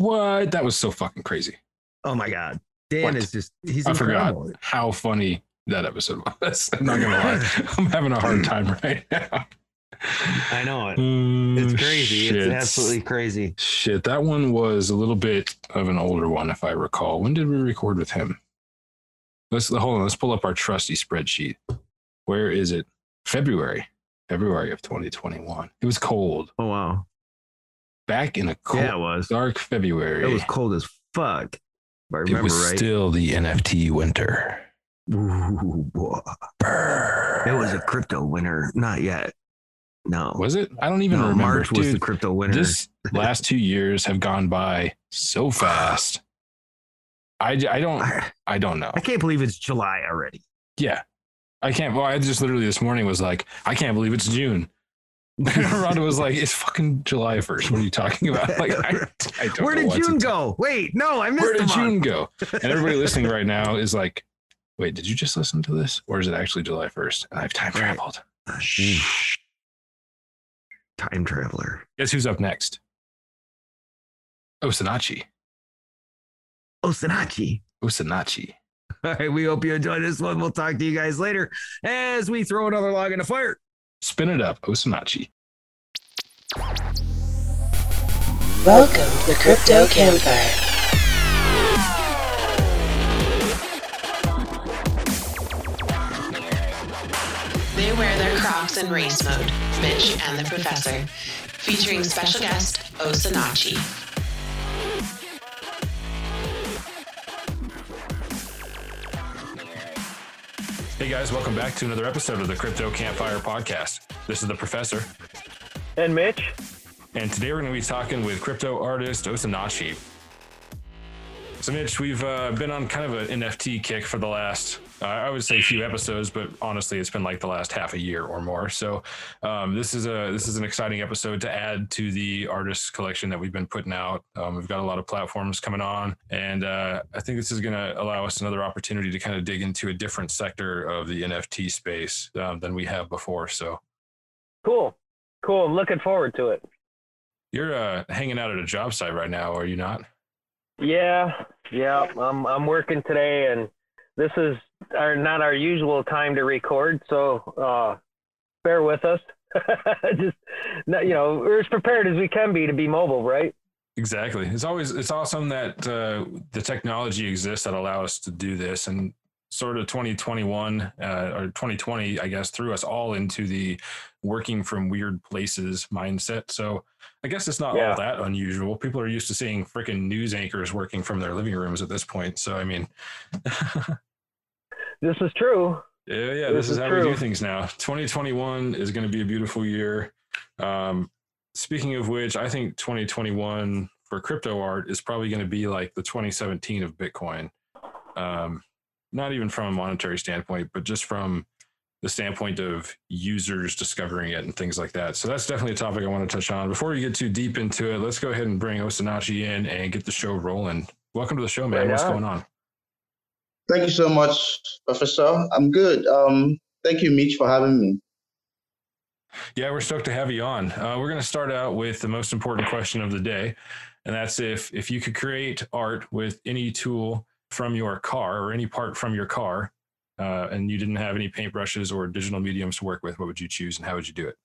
What? That was so fucking crazy. Oh my god, Dan What? is just he's I forgot incredible. how funny that episode was. I'm not gonna lie. I'm having a hard time right now. I know it. Mm, It's crazy. shit. It's absolutely crazy. Shit, that one was a little bit of an older one, if I recall. When did we record with him? Let's hold on. Let's pull up our trusty spreadsheet. Where is it? February, February of 2021. It was cold Oh back in a cold. Yeah, it was. dark February. It was cold as fuck. I It was right. still the NFT winter. Ooh. It was a crypto winter. Not yet. No. Was it? I don't even no, remember. March was Dude, the crypto winter. this last two years have gone by so fast. I, I don't I don't know. I can't believe it's July already. Yeah. I can't. Well, I just literally this morning was like, I can't believe it's June. Rhonda was like, it's fucking July 1st. What are you talking about? Like, I, I don't Where did June go? Wait, no, I missed Where did month. June go? And everybody listening right now is like, wait, did you just listen to this? Or is it actually July 1st? And I've time traveled. Mm. Time traveler. Guess who's up next? Osinachi. Osinachi. Osinachi. All right, we hope you enjoyed this one. We'll talk to you guys later as we throw another log in the fire. Spin it up, Osinachi. Welcome to the Crypto Campfire. They wear their Crocs in race mode, Mitch and the Professor, featuring special guest Osinachi. Hey guys, welcome back to another episode of the Crypto Campfire Podcast. This is the Professor, And Mitch, and today we're going to be talking with crypto artist Osinachi. So, Mitch, we've uh, been on kind of an NFT kick for the last, uh, I would say, a few episodes, but honestly, it's been like the last half a year or more. So, um, this is a this is an exciting episode to add to the artist collection that we've been putting out. Um, we've got a lot of platforms coming on, and uh, I think this is going to allow us another opportunity to kind of dig into a different sector of the NFT space um, than we have before. So, cool, cool. I'm looking forward to it. you're uh, hanging out at a job site right now, are you not? Yeah, yeah. I'm I'm working today, and this is our not our usual time to record, so uh, bear with us. Just you know, we're as prepared as we can be to be mobile, right? Exactly. It's always it's awesome that uh, the technology exists that allow us to do this, and sort of 2021 uh, or 2020, I guess, threw us all into the working from weird places mindset. So I guess it's not Yeah. all that unusual. People are used to seeing freaking news anchors working from their living rooms at this point. So I mean, This is true. Yeah, yeah, this, This is, how we do things now. 2021 is going to be a beautiful year. Um, speaking of which, I think 2021 for crypto art is probably going to be like the 2017 of Bitcoin. Um, not even from a monetary standpoint, but just from the standpoint of users discovering it and things like that. So that's definitely a topic I want to touch on. Before we get too deep into it, let's go ahead and bring Osinachi in and get the show rolling. Welcome to the show, man. Right What's going on? Thank you so much, Professor. I'm good. Um, thank you, Mitch, for having me. Yeah, we're stoked to have you on. Uh, we're going to start out with the most important question of the day, and that's if if you could create art with any tool from your car or any part from your car, uh, and you didn't have any paintbrushes or digital mediums to work with, what would you choose and how would you do it?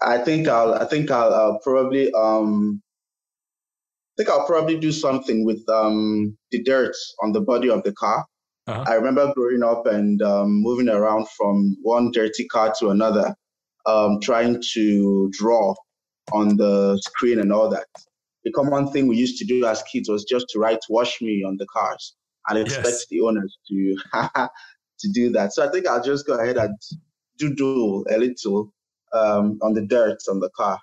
I think I'll. I think I'll, I'll probably. Um, think I'll probably do something with um, the dirt on the body of the car. Uh-huh. I remember growing up and um, moving around from one dirty car to another, um, trying to draw on the screen and all that. The common thing we used to do as kids was just to write "wash me" on the cars and expect Yes. the owners to to do that. So I think I'll just go ahead and doodle a little um, on the dirt on the car.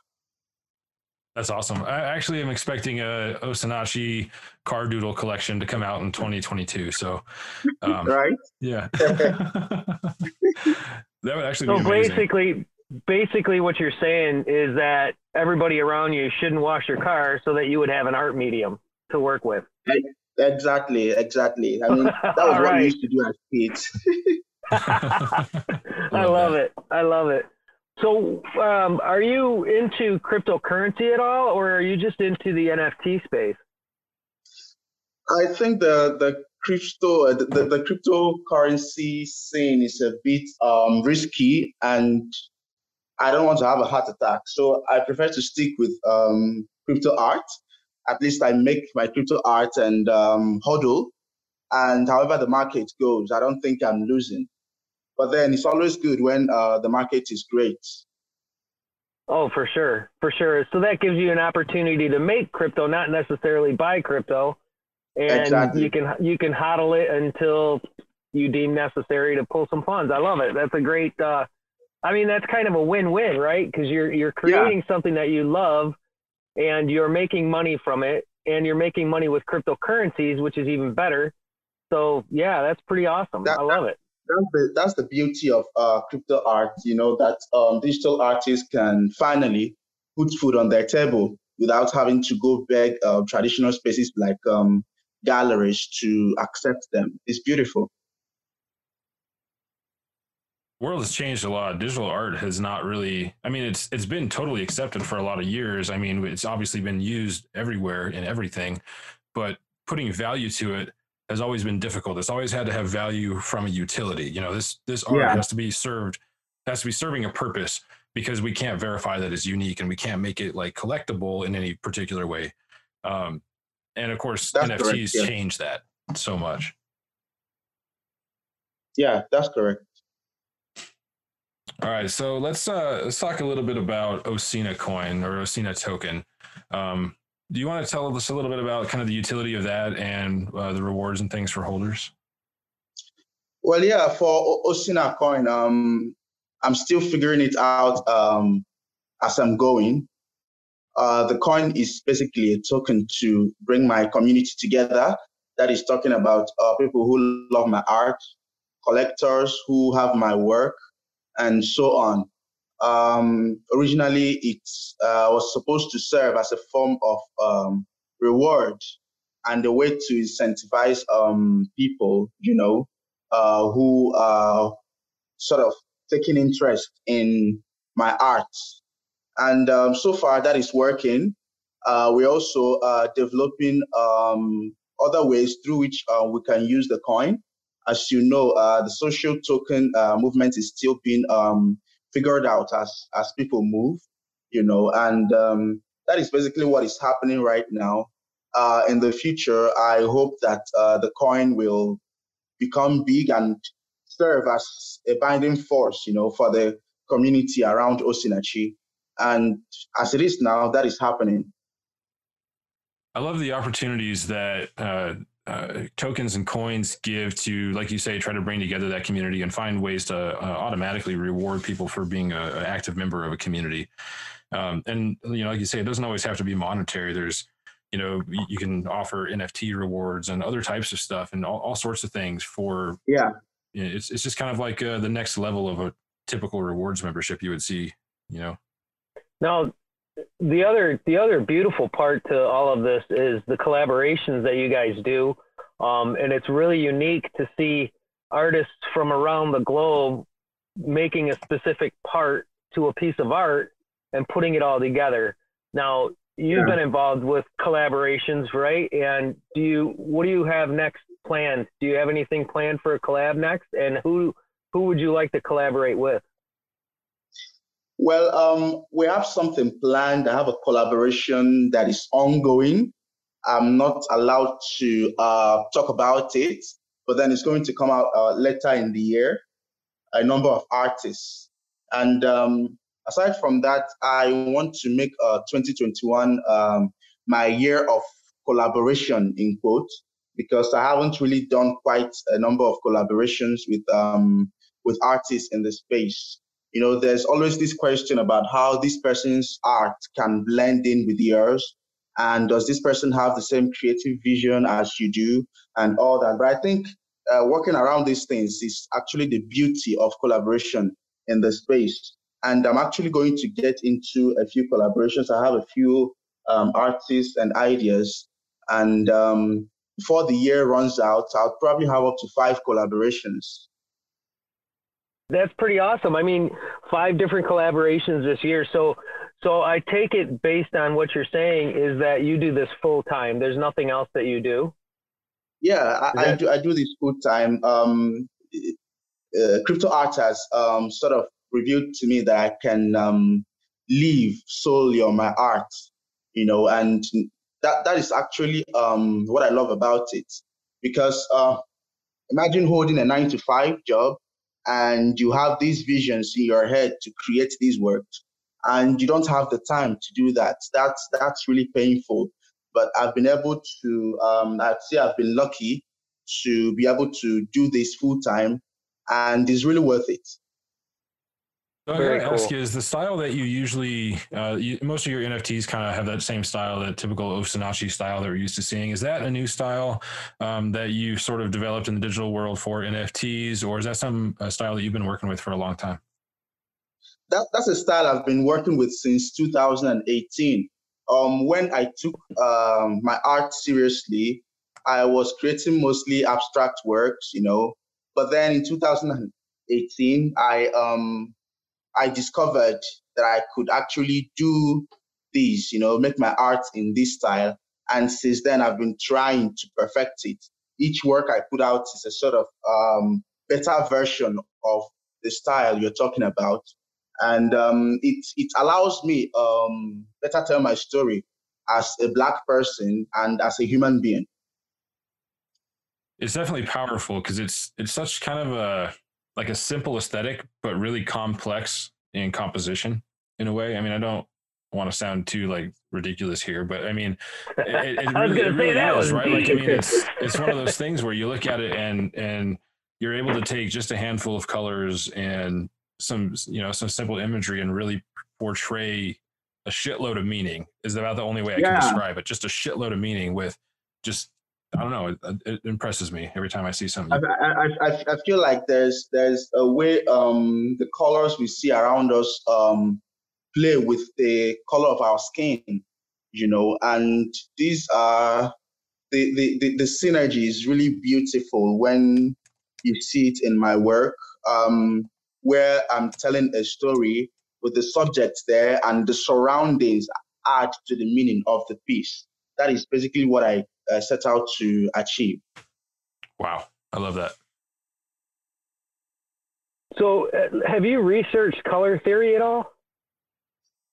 That's awesome. I actually am expecting a Osinachi car doodle collection to come out in 2022. So, um, Right? yeah, that would actually So be amazing. basically, basically, what you're saying is that everybody around you shouldn't wash your car so that you would have an art medium to work with. Exactly, exactly. I mean, that was what right. we used to do as kids. I Love love that. it. I love it. So, um, are you into cryptocurrency at all, or are you just into the NFT space? I think the the crypto uh, the, the, cryptocurrency scene is a bit um, risky, and I don't want to have a heart attack. So I prefer to stick with um, crypto art. At least I make my crypto art and um, hodl, and however the market goes, I don't think I'm losing. But then it's always good when uh, the market is great. Oh, for sure, for sure. So that gives you an opportunity to make crypto, not necessarily buy crypto, and Exactly. you can you can hodl it until you deem necessary to pull some funds. I love it. That's a great. Uh, I mean, that's kind of a win-win, right? Because you're you're creating something that you love, and you're making money from it, and you're making money with cryptocurrencies, which is even better. So yeah, that's pretty awesome. That- I love it. That's the, that's the beauty of uh, crypto art, you know, that um, digital artists can finally put food on their table without having to go beg uh, traditional spaces like um, galleries to accept them. It's beautiful. world has changed a lot. Digital art has not really. I mean, it's it's been totally accepted for a lot of years. I mean, it's obviously been used everywhere in everything, but putting value to it has always been difficult. It's always had to have value from a utility. You know, this this art Yeah. has to be served has to be serving a purpose because we can't verify that it's unique and we can't make it like collectible in any particular way. Um, and of course, That's NFTs correct, yeah. change that so much. Yeah, that's correct. All right, so let's uh let's talk a little bit about Osina coin or Osina token. Um, do you want to tell us a little bit about kind of the utility of that and uh, the rewards and things for holders? Well, yeah, for Osina coin, um, I'm still figuring it out um, as I'm going. Uh, the coin is basically a token to bring my community together. That is talking about uh, people who love my art, collectors who have my work, and so on. Um, originally, it uh, was supposed to serve as a form of um, reward and a way to incentivize um, people, you know, uh, who are sort of taking interest in my art. And um, so far, that is working. Uh, we're also uh, developing um, other ways through which uh, we can use the coin. As you know, uh, the social token uh, movement is still being um, figured out as as people move, you know, and um, that is basically what is happening right now. Uh, in the future, I hope that uh, the coin will become big and serve as a binding force, you know, for the community around Osinachi. And as it is now, that is happening. I love the opportunities that uh, uh, tokens and coins give to, like you say, try to bring together that community and find ways to uh, automatically reward people for being a- an active member of a community. Um, and you know, like you say, it doesn't always have to be monetary. There's, you know, you can offer NFT rewards and other types of stuff and all, all sorts of things for. Yeah. you know, It's it's just kind of like uh, the next level of a typical rewards membership you would see. You know. Now, the other the other beautiful part to all of this is the collaborations that you guys do, um, and it's really unique to see artists from around the globe making a specific part to a piece of art and putting it all together. Now, you've Yeah. been involved with collaborations, right? And do you what do you have next planned? Do you have anything planned for a collab next? And who who would you like to collaborate with? Well, um, we have something planned. I have a collaboration that is ongoing. I'm not allowed to uh, talk about it, but then it's going to come out uh, later in the year. A number of artists, and um, aside from that, I want to make uh, 2021 um, my year of collaboration in quote because I haven't really done quite a number of collaborations with um, with artists in the space you know, there's always this question about how this person's art can blend in with yours. And does this person have the same creative vision as you do and all that? But I think uh, working around these things is actually the beauty of collaboration in the space. And I'm actually going to get into a few collaborations. I have a few um, artists and ideas. And um, before the year runs out, I'll probably have up to five collaborations. That's pretty awesome. I mean, five different collaborations this year. So, so I take it based on what you're saying is that you do this full time. There's nothing else that you do. Yeah, I, I do. I do this full time. Um, uh, crypto art has um, sort of revealed to me that I can um, live solely on my art, you know, and that that is actually um, what I love about it. Because uh, imagine holding a nine to five job and you have these visions in your head to create these works and you don't have the time to do that. That's that's really painful. But i've been able to um, i'd say i've been lucky to be able to do this full time and it's really worth it so I gotta ask you, is the style that you usually, uh, you, most of your NFTs kind of have that same style, that typical Osinachi style that we're used to seeing. Is that a new style um, that you sort of developed in the digital world for NFTs, or is that some uh, style that you've been working with for a long time? That, that's a style I've been working with since 2018. Um, when I took um, my art seriously, I was creating mostly abstract works, you know. But then in 2018, I um, I discovered that I could actually do this, you know, make my art in this style. And since then, I've been trying to perfect it. Each work I put out is a sort of um, better version of the style you're talking about. And um, it, it allows me um, better tell my story as a black person and as a human being. It's definitely powerful because it's it's such kind of a like a simple aesthetic, but really complex in composition in a way. I mean, I don't want to sound too like ridiculous here, but I mean, it, it really, it really is, right? Like, I mean, it's it's one of those things where you look at it and and you're able to take just a handful of colors and some you know some simple imagery and really portray a shitload of meaning. Is about the only way I yeah. can describe it. Just a shitload of meaning with just I don't know. It, it, impresses me every time I see something. I, I, I, feel like there's there's a way um, the colors we see around us um, play with the color of our skin, you know, and these are the, the, the, the synergy is really beautiful when you see it in my work, um, where I'm telling a story with the subject there and the surroundings add to the meaning of the piece. That is basically what I uh, set out to achieve. Wow, I love that. So, uh, have you researched color theory at all?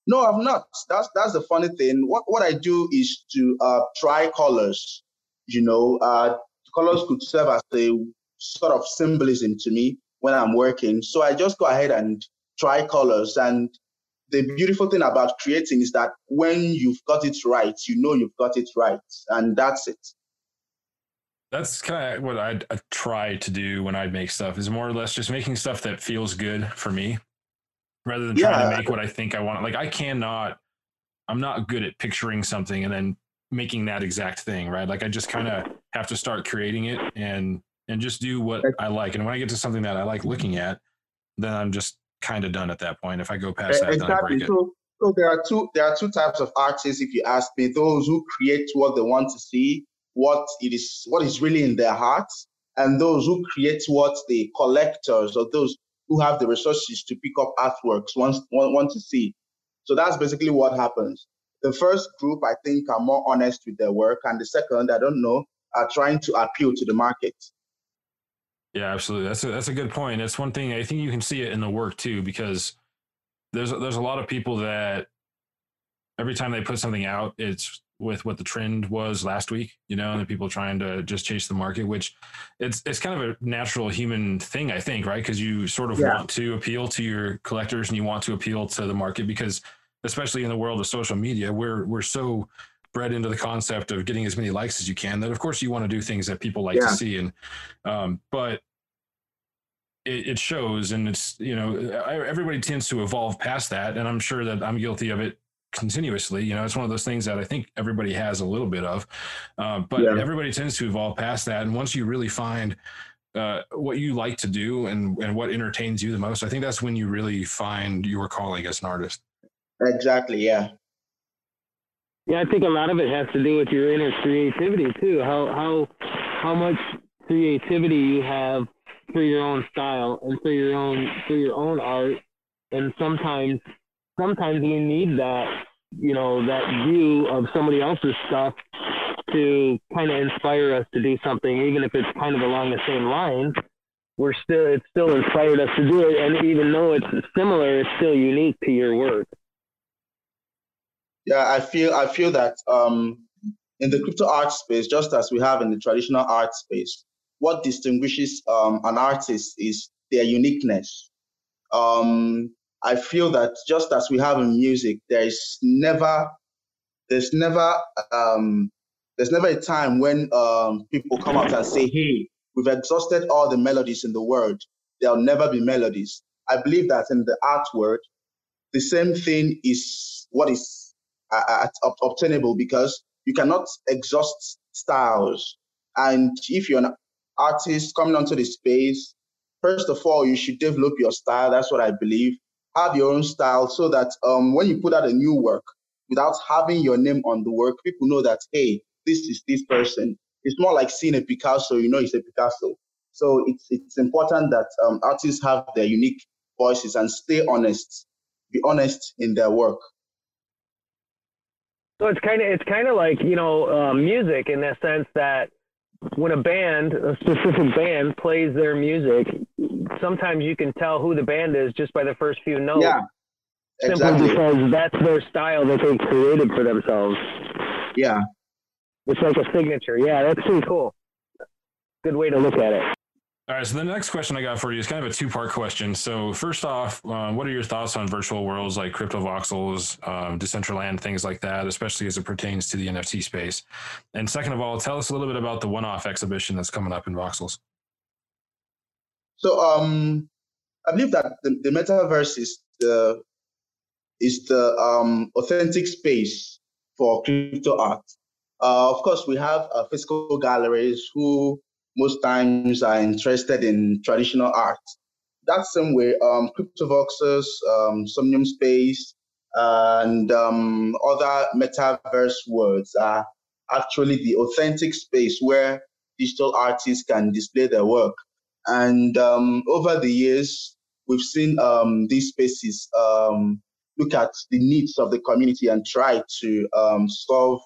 No, I've not. That's that's the funny thing. What what I do is to uh, try colors. You know, uh, colors could serve as a sort of symbolism to me when I'm working. So I just go ahead and try colors. And the beautiful thing about creating is that when you've got it right, you know you've got it right, and that's it. That's kind of what I, try to do when I make stuff is more or less just making stuff that feels good for me, rather than yeah. trying to make what I think I want. Like I cannot, I'm not good at picturing something and then making that exact thing, right? Like I just kind of have to start creating it and and just do what I like. And when I get to something that I like looking at, then I'm just kind of done at that point. If I go past that, exactly. So, so there are two there are two types of artists. If you ask me, those who create what they want to see, what it is, what is really in their hearts, and those who create what the collectors or those who have the resources to pick up artworks want, want, want to see. So that's basically what happens. The first group, I think, are more honest with their work, and the second, I don't know, are trying to appeal to the market. Yeah, absolutely. That's a, that's a good point. That's one thing I think you can see it in the work too, because there's there's a lot of people that every time they put something out, it's with what the trend was last week, you know, and the people trying to just chase the market, which it's it's kind of a natural human thing, I think, right? Because you sort of yeah. want to appeal to your collectors and you want to appeal to the market because especially in the world of social media, we're we're so bred into the concept of getting as many likes as you can that of course you want to do things that people like yeah. to see and um, but it, it, shows and it's you know everybody tends to evolve past that and i'm sure that i'm guilty of it continuously you know it's one of those things that i think everybody has a little bit of uh, but yeah. everybody tends to evolve past that and once you really find uh, what you like to do and, and what entertains you the most i think that's when you really find your calling as an artist exactly yeah yeah, I think a lot of it has to do with your inner creativity too. How how how much creativity you have for your own style and for your own for your own art. And sometimes sometimes we need that you know that view of somebody else's stuff to kind of inspire us to do something, even if it's kind of along the same lines. We're still it's still inspired us to do it, and even though it's similar, it's still unique to your work. Yeah, I feel I feel that um, in the crypto art space, just as we have in the traditional art space, what distinguishes um, an artist is their uniqueness. Um, I feel that just as we have in music, there is never, there's never, um, there's never a time when um, people come out and say, "Hey, we've exhausted all the melodies in the world. There'll never be melodies." I believe that in the art world, the same thing is what is uh, obtainable because you cannot exhaust styles. And if you're an artist coming onto the space, first of all, you should develop your style. That's what I believe. Have your own style so that um, when you put out a new work, without having your name on the work, people know that, hey, this is this person. It's more like seeing a Picasso, you know, it's a Picasso. So it's, it's important that um, artists have their unique voices and stay honest, be honest in their work. So it's kind of it's kind of like you know uh, music in the sense that when a band, a specific band, plays their music, sometimes you can tell who the band is just by the first few notes. Yeah, exactly. Simply because that's their style that they created for themselves. Yeah, it's like a signature. Yeah, that's pretty cool. Good way to look at it. All right. So the next question I got for you is kind of a two part question. So first off, um, what are your thoughts on virtual worlds like CryptoVoxels, um, Decentraland, things like that, especially as it pertains to the NFT space? And second of all, tell us a little bit about the one off exhibition that's coming up in voxels. So um, I believe that the, the metaverse is the is the um, authentic space for crypto art. Uh, of course, we have uh, physical galleries who most times are interested in traditional art. That same way, um, CryptoVoxels, um, Somnium Space, and um, other metaverse worlds are actually the authentic space where digital artists can display their work. And um, over the years, we've seen um, these spaces um, look at the needs of the community and try to um, solve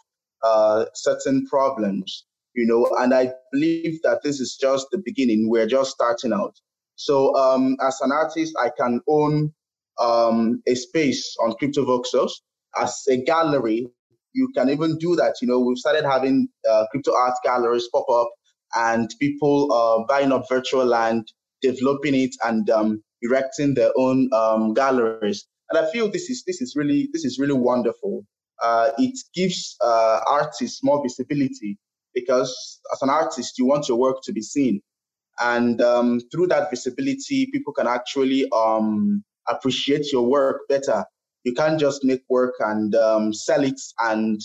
uh, certain problems you know, and I believe that this is just the beginning. We're just starting out. So um, as an artist, I can own um, a space on CryptoVoxels as a gallery. You can even do that. You know, we've started having uh, crypto art galleries pop up and people uh, buying up virtual land, developing it, and um, erecting their own um, galleries. And I feel this is this is really this is really wonderful. Uh, it gives uh, artists more visibility because as an artist, you want your work to be seen. And um, through that visibility, people can actually um, appreciate your work better. You can't just make work and um, sell it, and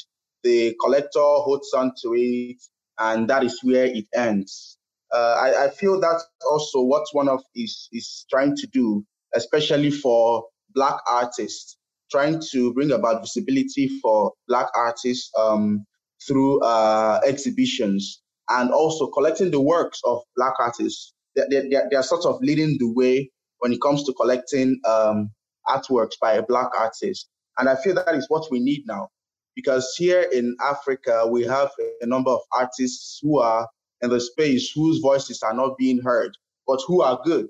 the collector holds on to it, and that is where it ends. Uh, I, I, feel that's also what one of is is trying to do, especially for Black artists, trying to bring about visibility for Black artists um, through uh, exhibitions and also collecting the works of Black artists. They, they, they, are sort of leading the way when it comes to collecting um, artworks by a Black artist. And I feel that is what we need now. Because here in Africa, we have a number of artists who are in the space whose voices are not being heard, but who are good.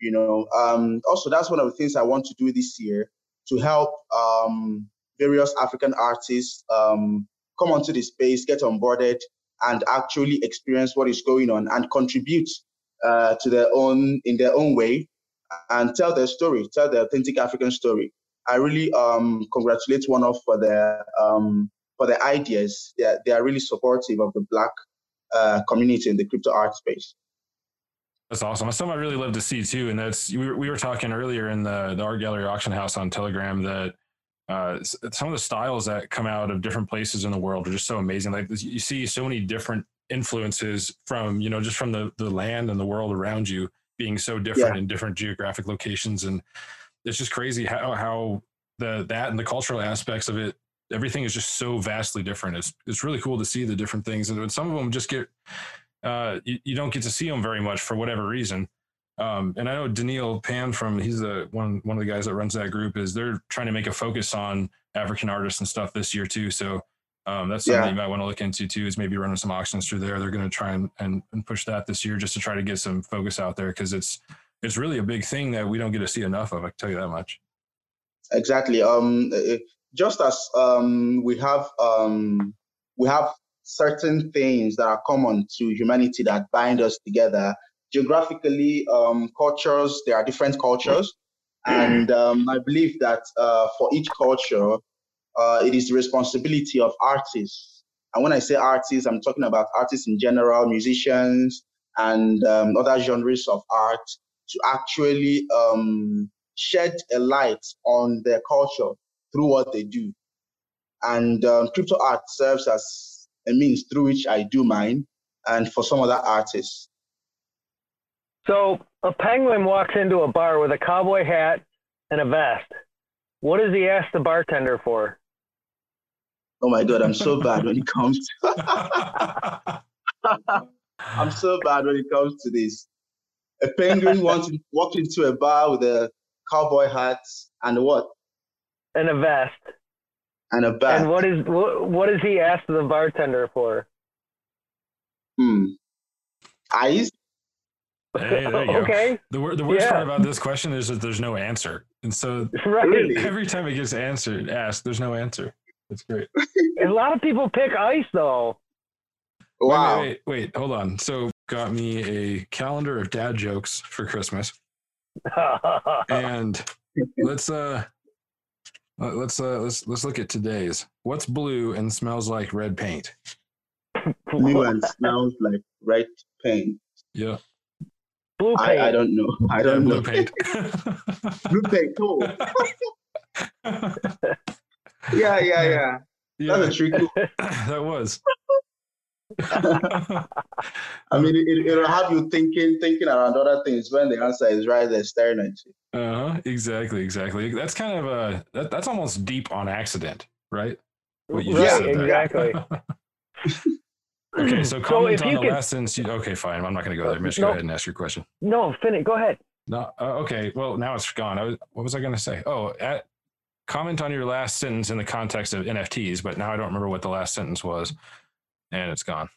You know, um, also that's one of the things I want to do this year to help um, various African artists um, come onto the space, get onboarded, and actually experience what is going on and contribute uh, to their own in their own way and tell their story, tell the authentic African story. I really um, congratulate one of for their um, for their ideas. They are, they are really supportive of the Black uh, community in the crypto art space. That's awesome. That's something I really love to see too. And that's we were, we were talking earlier in the the art gallery auction house on Telegram that uh, some of the styles that come out of different places in the world are just so amazing. Like you see so many different influences from, you know, just from the, the land and the world around you being so different yeah. in different geographic locations. And it's just crazy how, how the, that and the cultural aspects of it, everything is just so vastly different. It's, it's really cool to see the different things. And some of them just get, uh, you, you don't get to see them very much for whatever reason. Um, and I know Daniil Pan from he's the one one of the guys that runs that group is they're trying to make a focus on African artists and stuff this year too. So um, that's something Yeah. you might want to look into too. Is maybe running some auctions through there. They're going to try and, and and push that this year just to try to get some focus out there because it's it's really a big thing that we don't get to see enough of. I can tell you that much. Exactly. Um, uh, just as um, we have um, we have certain things that are common to humanity that bind us together. Geographically, um, cultures there are different cultures, and um, I believe that uh, for each culture, uh, it is the responsibility of artists. And when I say artists, I'm talking about artists in general, musicians, and um, other genres of art to actually um, shed a light on their culture through what they do. And um, crypto art serves as a means through which I do mine and for some other artists. So a penguin walks into a bar with a cowboy hat and a vest. What does he ask the bartender for? Oh my God, I'm so bad when it comes I'm so bad when it comes to this. A penguin wants to walk into a bar with a cowboy hat and what? And a vest. And a bat. And what is what, what does he ask the bartender for? Hmm. Eyes? Hey, there you go. okay. The, the worst Yeah. part about this question is that there's no answer, and so Right. Every time it gets answered, asked, there's no answer. It's great. A lot of people pick ice though. Wait, Wow. Wait, wait, wait, hold on. So got me a calendar of dad jokes for Christmas, and let's uh, let- let's uh, let's let's look at today's. What's blue and smells like red paint? Blue and smells like red paint. Yeah, Blue paint. I, I don't know. I don't blue know. paint. Blue paint. Yeah, yeah, yeah. yeah, That's a tricky. that was. I mean, it, it'll have you thinking, thinking around other things when the answer is right there staring at you. Uh huh. Exactly. Exactly. That's kind of a that, that's almost deep on accident, right? What you right, just said there. exactly. Okay, so So comment if on the could- last sentence. You, okay, fine. I'm not going to go there. Mitch, No. go ahead and ask your question. No, finish. Go ahead. No. Uh, okay. Well, now it's gone. I was, what was I going to say? Oh, at, comment on your last sentence in the context of NFTs, but now I don't remember what the last sentence was, and it's gone.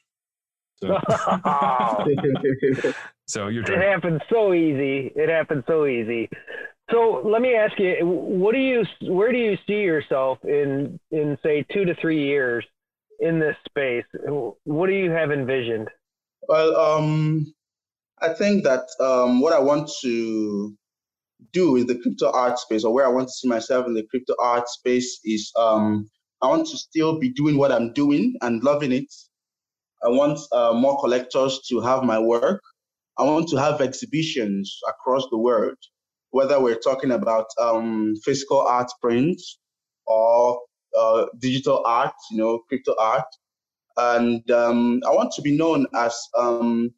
So, so your It happens so easy. It happens so easy. So let me ask you, what do you, where do you see yourself in, in say two to three years in this space? What do you have envisioned? well, um, I think that um, what I want to do in the crypto art space, or where I want to see myself in the crypto art space, is um, I want to still be doing what I'm doing and loving it. I want uh, more collectors to have my work. I want to have exhibitions across the world, whether we're talking about um, physical art prints or uh, digital art, you know, crypto art. And um, I want to be known as um,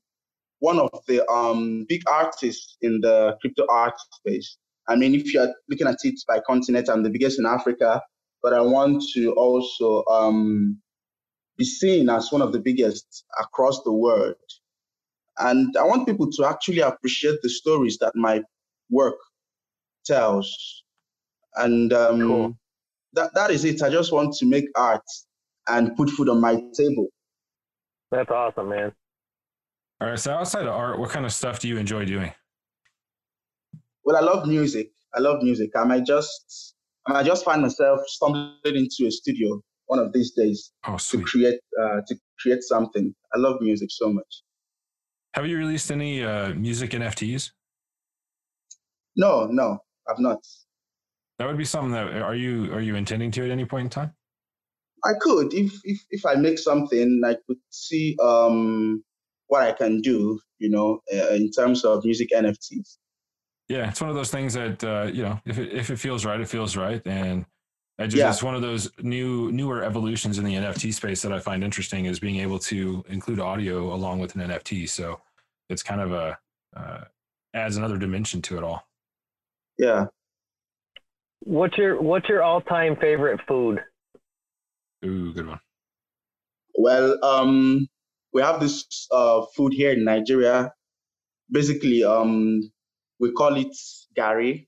one of the um, big artists in the crypto art space. I mean, if you're looking at it by continent, I'm the biggest in Africa, but I want to also um, be seen as one of the biggest across the world. And I want people to actually appreciate the stories that my work tells. And um, Cool. That, that is it. I just want to make art and put food on my table. That's awesome, man. All right. So outside of art, what kind of stuff do you enjoy doing? Well, I love music. I love music. I might just I might just find myself stumbling into a studio one of these days Oh, to create uh, to create something. I love music so much. Have you released any uh, music NFTs? No, no, I've not. That would be something that are you are you intending to at any point in time? I could if if if I make something, I could see um what I can do. You know, uh, in terms of music NFTs. Yeah, it's one of those things that uh, you know, if it if it feels right, it feels right, and I just Yeah. it's one of those new newer evolutions in the NFT space that I find interesting is being able to include audio along with an NFT. So it's kind of a uh, adds another dimension to it all. Yeah. What's your What's your all time favorite food? Ooh, good one. Well, um, we have this uh, food here in Nigeria. Basically, um, we call it gari.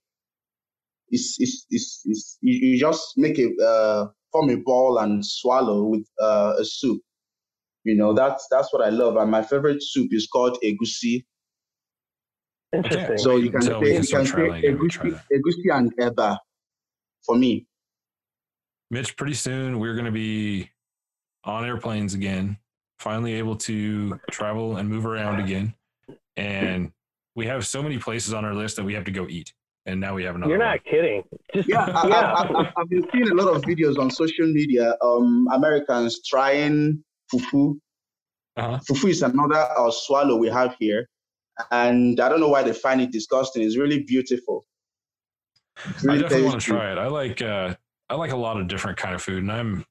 It's, it's, it's, it's you, you just make a uh, form a ball and swallow with uh, a soup. You know, that's that's what I love. And my favorite soup is called egusi. Interesting. So you can Until we say you can say traveling again, we'll try egusi, egusi and eba for me. Mitch, pretty soon we're going to be on airplanes again, finally able to travel and move around again. And we have so many places on our list that we have to go eat. And now we have another You're one. not kidding. Just Yeah, I, yeah. I, I, I've been seeing a lot of videos on social media. Um, Americans trying fufu. Uh-huh. Fufu is another uh, swallow we have here, and I don't know why they find it disgusting. It's really beautiful. It's I definitely want to try it. I like uh, I like a lot of different kind of food, and I'm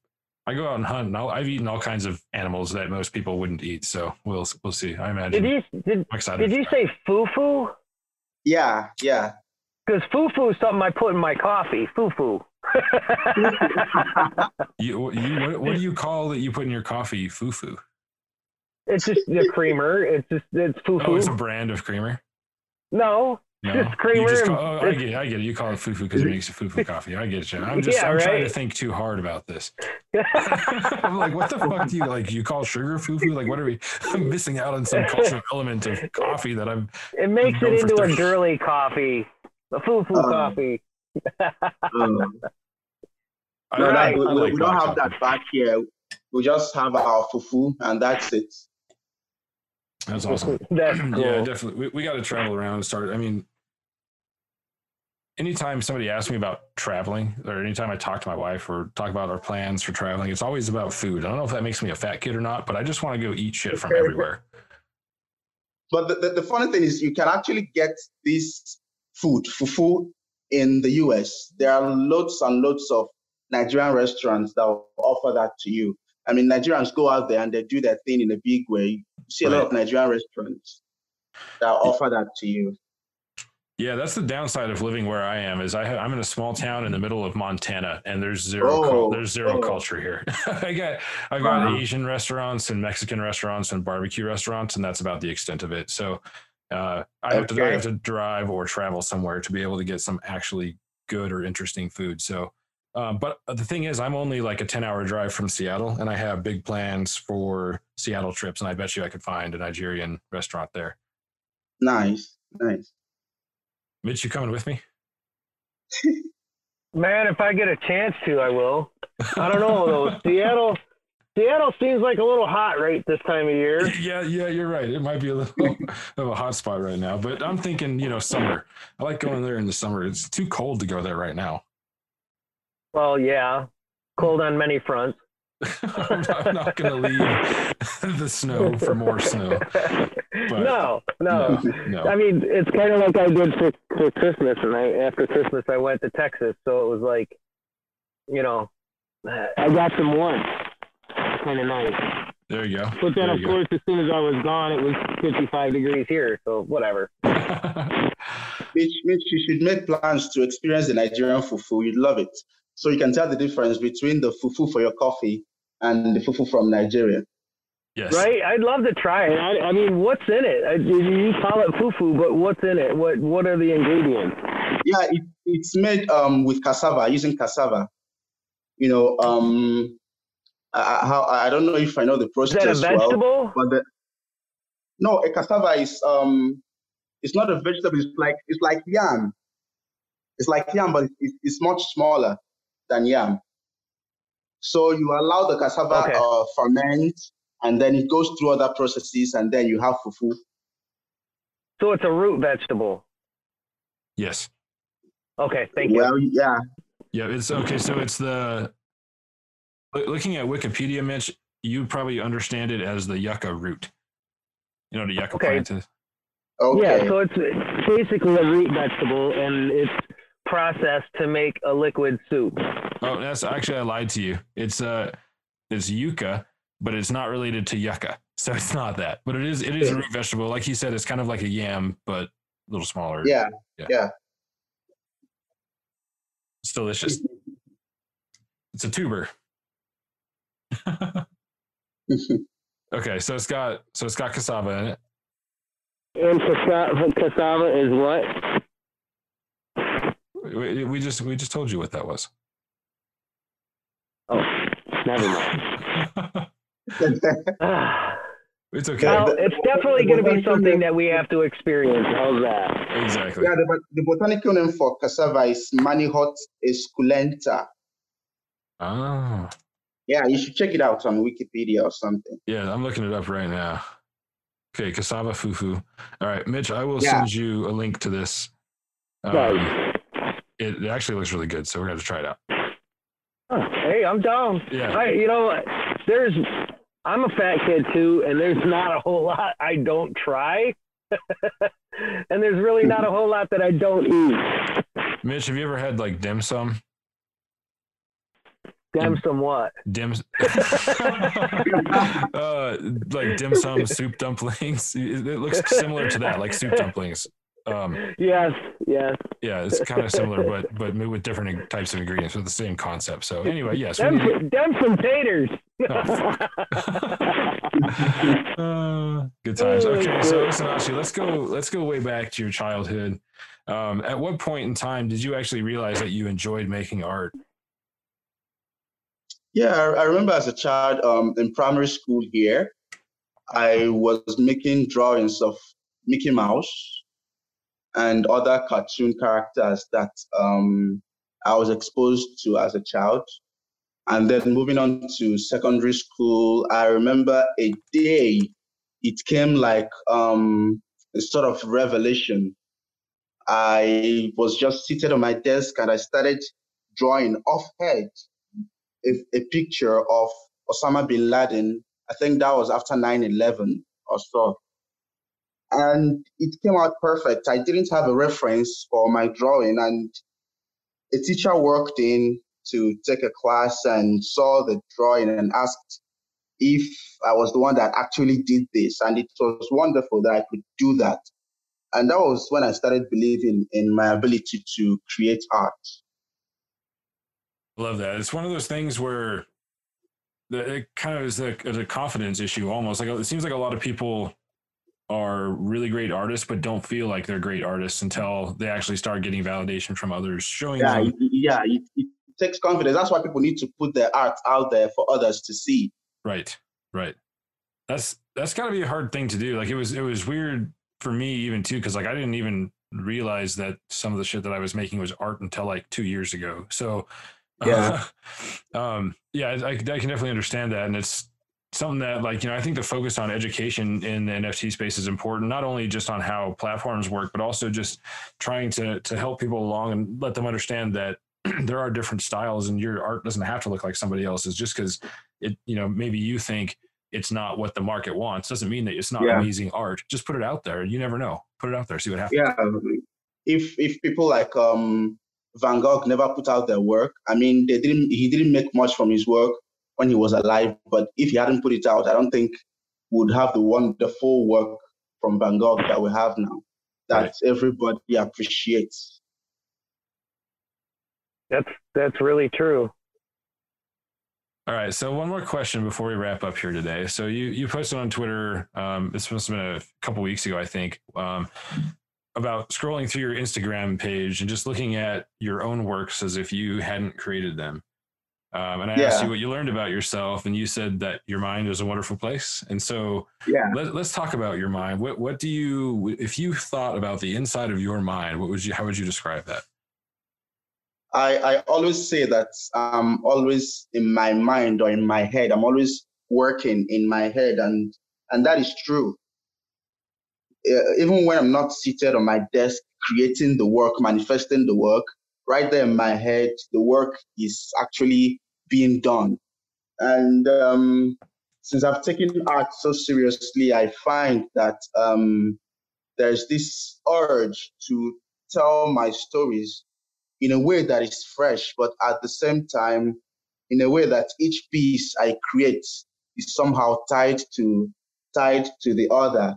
I go out and hunt. And I'll, I've eaten all kinds of animals that most people wouldn't eat. So we'll we'll see. I imagine. Did you did I'm excited. did you try it. say fufu? Yeah, yeah. Because fufu is something I put in my coffee. Fufu. You, you what, what do you call that you put in your coffee? Fufu. it's just the creamer. It's just it's fufu. Oh, it's a brand of creamer. no, No, Just You just and- call, oh, I get it. I get it. You call it fufu because it makes it fufu coffee. I get you. I'm just Yeah, I'm trying to think too hard about this. I'm like, what the fuck do you like? You call sugar fufu? Like, what are we? I'm missing out on some cultural element of coffee that I'm. it makes it for into a girly coffee. A fufu Um, coffee. Um, no, I, that, we, we- like we don't have coffee. that back here. We just have our fufu, and that's it. That's awesome. That's cool. yeah, definitely. We, we got to travel around and start. I mean, anytime somebody asks me about traveling, or anytime I talk to my wife or talk about our plans for traveling, it's always about food. I don't know if that makes me a fat kid or not, but I just want to go eat shit from everywhere. But the, the, the funny thing is, you can actually get this food, fufu, in the US. There are loads and loads of Nigerian restaurants that will offer that to you. I mean, Nigerians go out there and they do their thing in a big way. See a lot of Nigerian restaurants that offer that to you. Yeah, that's the downside of living where I am. Is I I'm in a small town in the middle of Montana, and there's zero Oh, there's zero oh. culture here. I got I've got Uh-huh. Asian restaurants and Mexican restaurants and barbecue restaurants, and that's about the extent of it. So uh, I have to I have to drive or travel somewhere to be able to get some actually good or interesting food. So. Um, but the thing is, I'm only like a 10 hour drive from Seattle, and I have big plans for Seattle trips. And I bet you I could find a Nigerian restaurant there. Nice, nice. Mitch, you coming with me? Man, if I get a chance to, I will. I don't know though. Seattle, Seattle seems like a little hot right this time of year. Yeah, yeah, you're right. It might be a little of a hot spot right now, but I'm thinking, you know, summer. I like going there in the summer. It's too cold to go there right now. Well, yeah, cold on many fronts. I'm not, not going to leave the snow for more snow. no, no. no. I mean, it's kind of like I did for, for Christmas, and I after Christmas I went to Texas, so it was like, you know, I got some warmth, kind of nice. There you go. But then, There of you course, as soon as I was gone, it was 55 degrees here, so whatever. go. Mitch, Mitch, you should make plans to experience the Nigerian fufu. You'd love it. So you can tell the difference between the fufu for your coffee and the fufu from Nigeria. yes. Right? I'd love to try it. I, I mean, what's in it? I, you call it fufu, but what's in it? What What are the ingredients? Yeah, it, it's made um, with cassava, using cassava. You know, um, I, I- how I don't know if I know the process. Is that a well, vegetable? but the, no, a cassava is um, it's not a vegetable. It's like it's like yam. It's like yam, but it's, it's much smaller than yam. So you allow the cassava Okay. uh, ferment, and then it goes through other processes, and then you have fufu. So it's a root vegetable. Yes. Okay, thank you. Well, yeah, Yeah. It's okay. So it's the looking at Wikipedia, Mitch. You probably understand it as the yucca root. You know the yucca Okay. plant is. okay. Yeah, so it's basically a root vegetable, and it's processed to make a liquid soup. Oh, that's actually I lied to you. It's uh, it's yucca, but it's not related to yucca, so it's not that. But it is it is a root vegetable. Like you said, it's kind of like a yam, but a little smaller. yeah, Yeah. yeah. It's delicious. It's a tuber. Okay, so it's got so it's got cassava in it. And cassava, cassava is what? We, we just we just told you what that was. Oh, never mind. It's okay. well, it's definitely going to be something that we have to experience. How's that? exactly. Yeah, the, the botanical name for cassava is Manihot esculenta. Ah, Yeah, you should check it out on Wikipedia or something. yeah, I'm looking it up right now. Okay, cassava fufu. All right, Mitch, I will Yeah. send you a link to this. Um, Nice. It, it actually looks really good, so we're gonna have to try it out. Hey, I'm down. Yeah. I, you know, there's, I'm a fat kid too, and there's not a whole lot I don't try, and there's really not a whole lot that I don't eat. Mitch, have you ever had like dim sum? Dim sum what? Dim, uh, like dim sum soup dumplings. It looks similar to that, like soup dumplings. Um, Yes, yes. yeah, it's kind of similar, but but with different types of ingredients with the same concept. So anyway, yes. we Them, need- them some taters. Oh, Uh, good times. Okay, so Osinachi, let's go. Let's go way back to your childhood. Um, at what point in time did you actually realize that you enjoyed making art? Yeah, I, I remember as a child um, in primary school here, I was making drawings of Mickey Mouse and other cartoon characters that um, I was exposed to as a child. And then moving on to secondary school, I remember a day it came like um, a sort of revelation. I was just seated on my desk and I started drawing off head a, a picture of Osama bin Laden. I think that was after 9 11 or so. And it came out perfect. I didn't have a reference for my drawing, and a teacher walked in to take a class and saw the drawing and asked if I was the one that actually did this. And it was wonderful that I could do that. And that was when I started believing in my ability to create art. Love that. It's one of those things where the, it kind of is a, is a confidence issue almost. Like it seems like a lot of people are really great artists, but don't feel like they're great artists until they actually start getting validation from others, showing yeah, them. yeah, it, it takes confidence. That's why people need to put their art out there for others to see. Right, right. That's that's got to be a hard thing to do. Like it was it was weird for me even too because like I didn't even realize that some of the shit that I was making was art until like two years ago. So Yeah. um, yeah, I, I can definitely understand that, and it's something that like you know I think the focus on education in the NFT space is important, not only just on how platforms work, but also just trying to to help people along and let them understand that there are different styles, and your art doesn't have to look like somebody else's just because it you know maybe you think it's not what the market wants doesn't mean that it's not Yeah. amazing art. Just put it out there. You never know. Put it out there. See what happens. Yeah, if if people like um, Van Gogh never put out their work, I mean, they didn't. He didn't make much from his work when he was alive. But if he hadn't put it out, I don't think would have the wonderful work from Van Gogh that we have now. That Right. everybody appreciates. That's that's really true. All right. So one more question before we wrap up here today. So you you posted on Twitter. Um, this must have been a couple weeks ago, I think, um, about scrolling through your Instagram page and just looking at your own works as if you hadn't created them. Um, and I asked you what you learned about yourself, and you said that your mind is a wonderful place. And so Yeah. let, let's talk about your mind. What what do you if you thought about the inside of your mind? What would you how would you describe that? I, I always say that I'm always in my mind or in my head. I'm always working in my head, and and that is true. Uh, even when I'm not seated on my desk creating the work, manifesting the work, right there in my head, the work is actually being done. And um, since I've taken art so seriously, I find that um, there's this urge to tell my stories in a way that is fresh, but at the same time, in a way that each piece I create is somehow tied to tied to the other.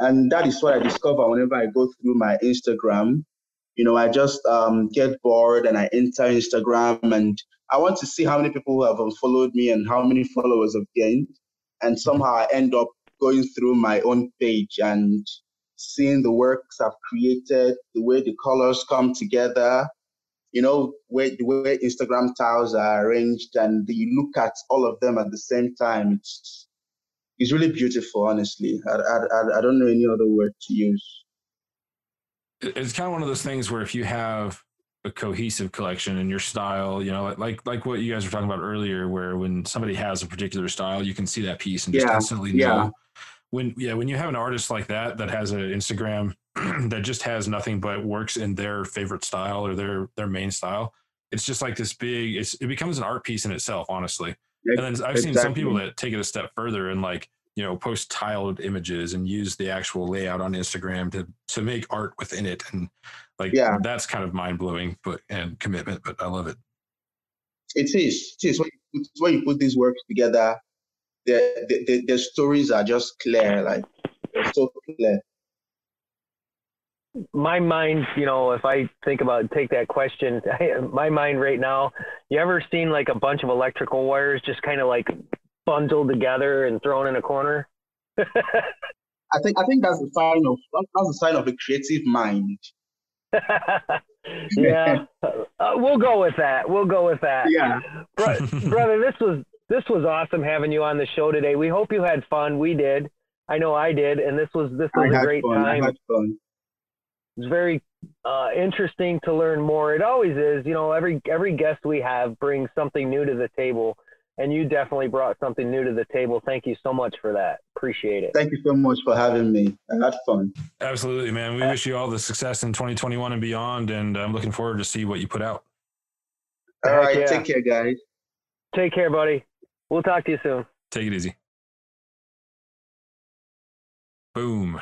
And that is what I discover whenever I go through my Instagram. You know, I just um, get bored and I enter Instagram and I want to see how many people have followed me and how many followers I've gained. And somehow I end up going through my own page and seeing the works I've created, the way the colors come together, you know, where, the way Instagram tiles are arranged, and you look at all of them at the same time. It's it's really beautiful, honestly. I, I, I don't know any other word to use. It's kind of one of those things where if you have a cohesive collection and your style, you know, like like what you guys were talking about earlier, where when somebody has a particular style, you can see that piece and just Yeah, instantly know. yeah. When yeah, when you have an artist like that that has an Instagram that just has nothing but works in their favorite style or their their main style, it's just like this big. It's it becomes an art piece in itself, honestly. And then I've seen some people that take it a step further and like you know post tiled images and use the actual layout on Instagram to to make art within it and like Yeah. that's kind of mind blowing but and commitment but I love it. It is. It is. When you put, when you put these works together, the, the, the, the stories are just clear. Like, they're so clear. my mind, you know, if I think about take that question, my mind right now, you ever seen like a bunch of electrical wires just kind of like bundled together and thrown in a corner? I think I think that's a sign of that's the sign of a creative mind. yeah, uh, we'll go with that. We'll go with that. Yeah. Bro- brother, this was this was awesome having you on the show today. We hope you had fun. We did. I know I did, and this was this was a great fun. I time. had fun. it's very uh, interesting to learn more. It always is. You know, every every guest we have brings something new to the table, and you definitely brought something new to the table. Thank you so much for that. Appreciate it. Thank you so much for having me. I had fun. Absolutely, man. We uh, wish you all the success in 2021 and beyond, and I'm looking forward to see what you put out. All Heck right, yeah. take care, guys. Take care, buddy. We'll talk to you soon. Take it easy. Boom.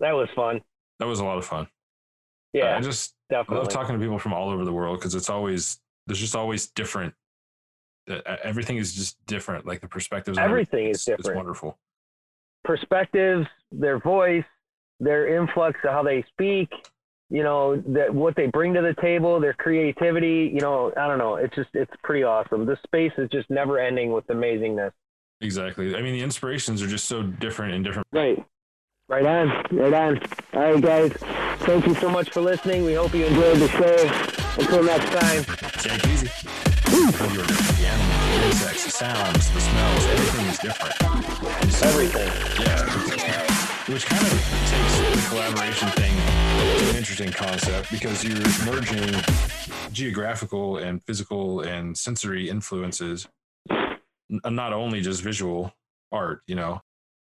That was fun. That was a lot of fun. Yeah, I just I love talking to people from all over the world because it's always there's just always different. Everything is just different. Like the perspectives. Everything is it's- It's wonderful. Perspectives, their voice, their influx of how they speak. You know that what they bring to the table, their creativity. You know, I don't know. It's just it's pretty awesome. This space is just never ending with amazingness. Exactly. I mean, the inspirations are just so different and different. Right. Right on. Right on. All right, guys. Thank you so much for listening. We hope you enjoyed the show. Until next time. Take it easy. The animals, the insects, the sounds, the smells, everything is different. Everything. Yeah. Which kind of takes the collaboration thing to an interesting concept because you're merging geographical and physical and sensory influences, not only just visual art, you know,